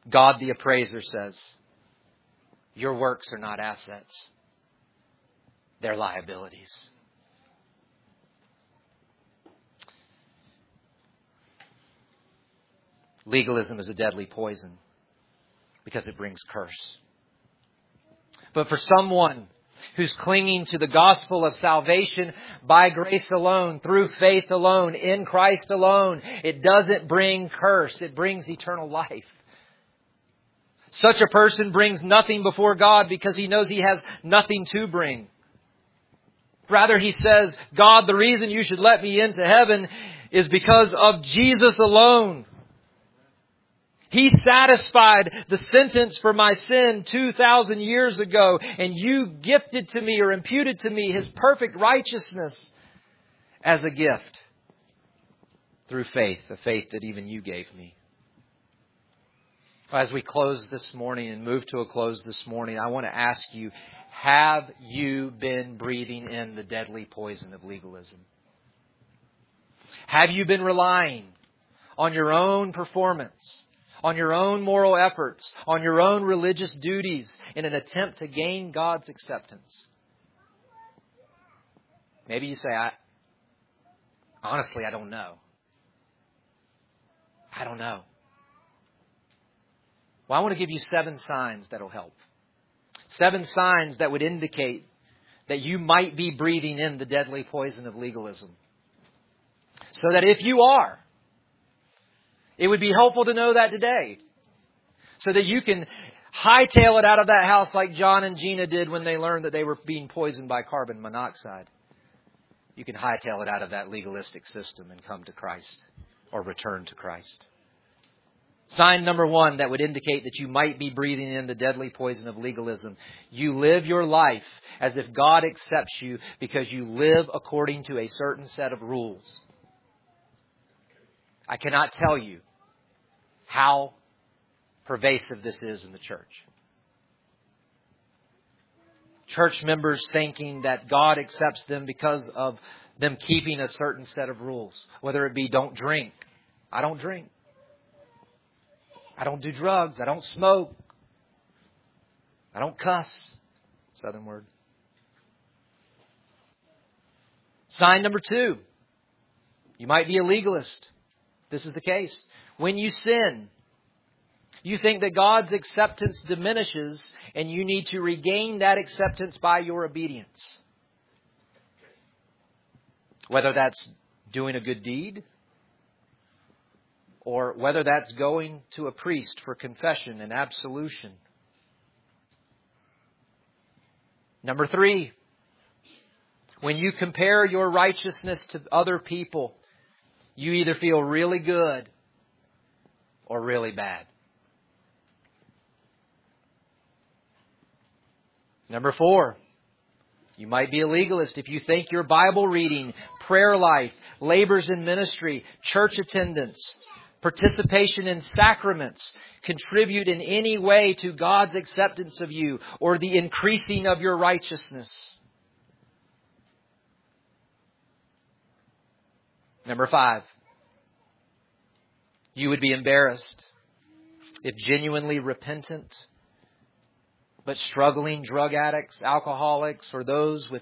God the appraiser says, Your works are not assets, they're liabilities. Legalism is a deadly poison because it brings curse. But for someone who's clinging to the gospel of salvation by grace alone, through faith alone, in Christ alone, it doesn't bring curse, it brings eternal life. Such a person brings nothing before God because he knows he has nothing to bring. Rather, he says, God, the reason you should let me into heaven is because of Jesus alone. He satisfied the sentence for my sin 2,000 years ago, and you gifted to me or imputed to me His perfect righteousness. as a gift through faith, a faith that even you gave me. As we close this morning and move to a close this morning, I want to ask you, have you been breathing in the deadly poison of legalism? Have you been relying on your own performance, on your own moral efforts, on your own religious duties in an attempt to gain God's acceptance? Maybe you say, I, honestly, I don't know. I don't know. Well, I want to give you seven signs that'll help. Seven signs that would indicate that you might be breathing in the deadly poison of legalism. So that if you are, it would be helpful to know that today. So that you can hightail it out of that house like John and Gina did when they learned that they were being poisoned by carbon monoxide. You can hightail it out of that legalistic system and come to Christ or return to Christ. Sign number one that would indicate that you might be breathing in the deadly poison of legalism. You live your life as if God accepts you because you live according to a certain set of rules. I cannot tell you how pervasive this is in the church. Church members thinking that God accepts them because of them keeping a certain set of rules, whether it be don't drink. I don't drink. I don't do drugs. I don't smoke. I don't cuss. Southern word. Sign number two. You might be a legalist. This is the case. When you sin, you think that God's acceptance diminishes and you need to regain that acceptance by your obedience. Whether that's doing a good deed, or whether that's going to a priest for confession and absolution. Number three, when you compare your righteousness to other people, you either feel really good or really bad. Number four, you might be a legalist if you think your Bible reading, prayer life, labors in ministry, church attendance, participation in sacraments contribute in any way to God's acceptance of you or the increasing of your righteousness. Number five, you would be embarrassed if genuinely repentant but struggling drug addicts, alcoholics, or those with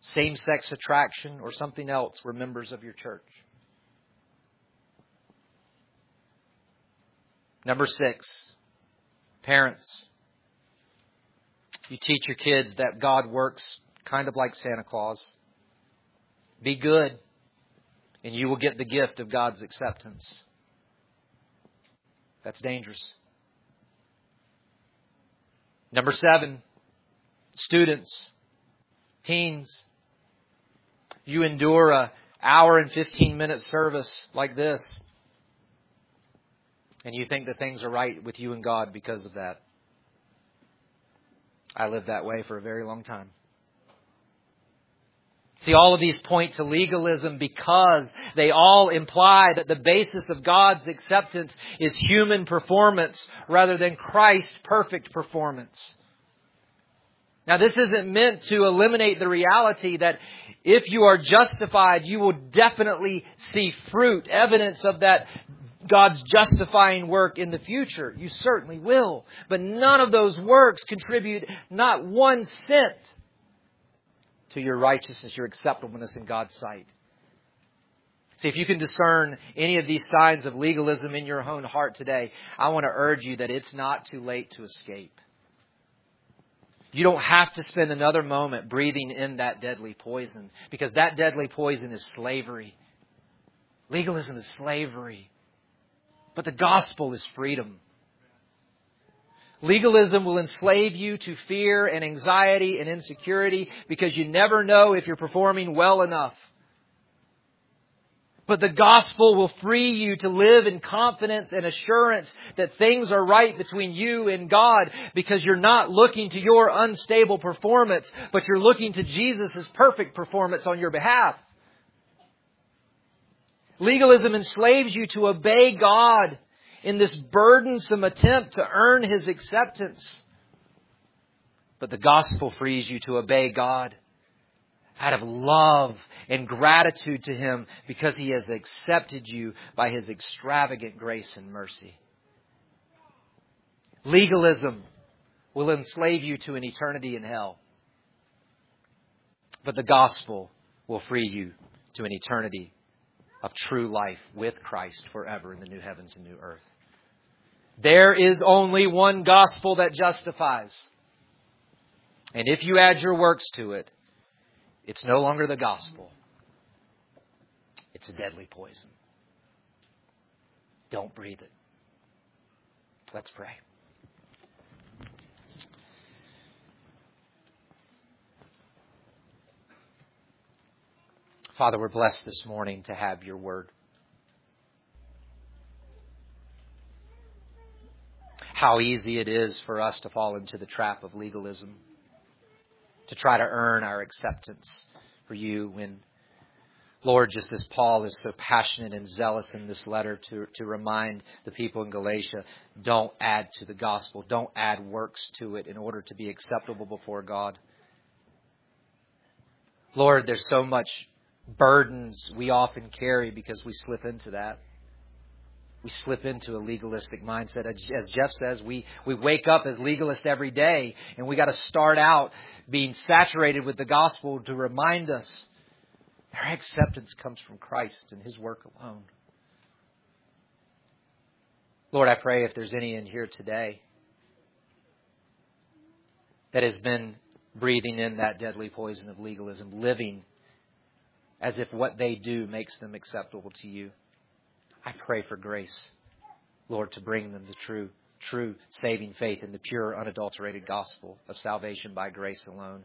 same sex attraction or something else were members of your church. Number six, parents. You teach your kids that God works kind of like Santa Claus. Be good, and you will get the gift of God's acceptance. That's dangerous. Number seven, students, teens. You endure a hour and 15 minute service like this and you think that things are right with you and God because of that. I lived that way for a very long time. See, all of these point to legalism because they all imply that the basis of God's acceptance is human performance rather than Christ's perfect performance. Now, this isn't meant to eliminate the reality that if you are justified, you will definitely see fruit, evidence of that God's justifying work in the future. You certainly will. But none of those works contribute not one cent to your righteousness, your acceptableness in God's sight. See, if you can discern any of these signs of legalism in your own heart today, I want to urge you that it's not too late to escape. You don't have to spend another moment breathing in that deadly poison because that deadly poison is slavery. Legalism is slavery. But the gospel is freedom. Legalism will enslave you to fear and anxiety and insecurity because you never know if you're performing well enough. But the gospel will free you to live in confidence and assurance that things are right between you and God because you're not looking to your unstable performance, but you're looking to Jesus' perfect performance on your behalf. Legalism enslaves you to obey God in this burdensome attempt to earn His acceptance. But the gospel frees you to obey God out of love and gratitude to Him because He has accepted you by His extravagant grace and mercy. Legalism will enslave you to an eternity in hell. But the gospel will free you to an eternity of true life with Christ forever in the new heavens and new earth. There is only one gospel that justifies. And if you add your works to it, it's no longer the gospel. It's a deadly poison. Don't breathe it. Let's pray. Father, we're blessed this morning to have your word. How easy it is for us to fall into the trap of legalism, to try to earn our acceptance for you when, Lord, just as Paul is so passionate and zealous in this letter to, to remind the people in Galatia, don't add to the gospel, don't add works to it in order to be acceptable before God. Lord, there's so much burdens we often carry because we slip into that. We slip into a legalistic mindset. As Jeff says, we, we wake up as legalists every day, and we got to start out being saturated with the gospel to remind us our acceptance comes from Christ and His work alone. Lord, I pray if there's any in here today that has been breathing in that deadly poison of legalism, living as if what they do makes them acceptable to you. I pray for grace, Lord, to bring them the true, true saving faith in the pure, unadulterated gospel of salvation by grace alone,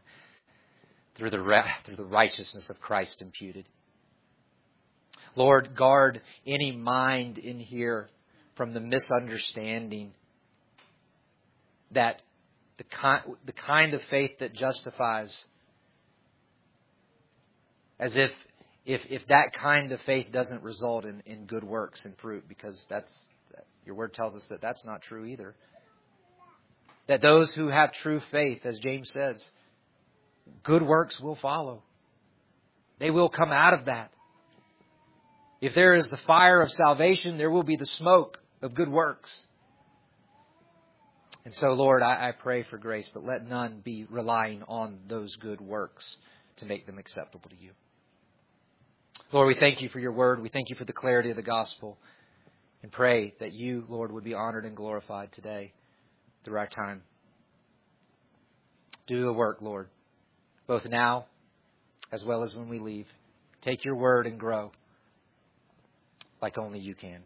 through the, through the righteousness of Christ imputed. Lord, guard any mind in here from the misunderstanding that the kind, the kind of faith that justifies as if if if that kind of faith doesn't result in, in good works and fruit, because that's your word tells us that that's not true either. That those who have true faith, as James says, good works will follow. They will come out of that. If there is the fire of salvation, there will be the smoke of good works. And so, Lord, I, I pray for grace, but let none be relying on those good works to make them acceptable to you. Lord, we thank you for your word. We thank you for the clarity of the gospel. And pray that you, Lord, would be honored and glorified today through our time. Do the work, Lord, both now as well as when we leave. Take your word and grow like only you can.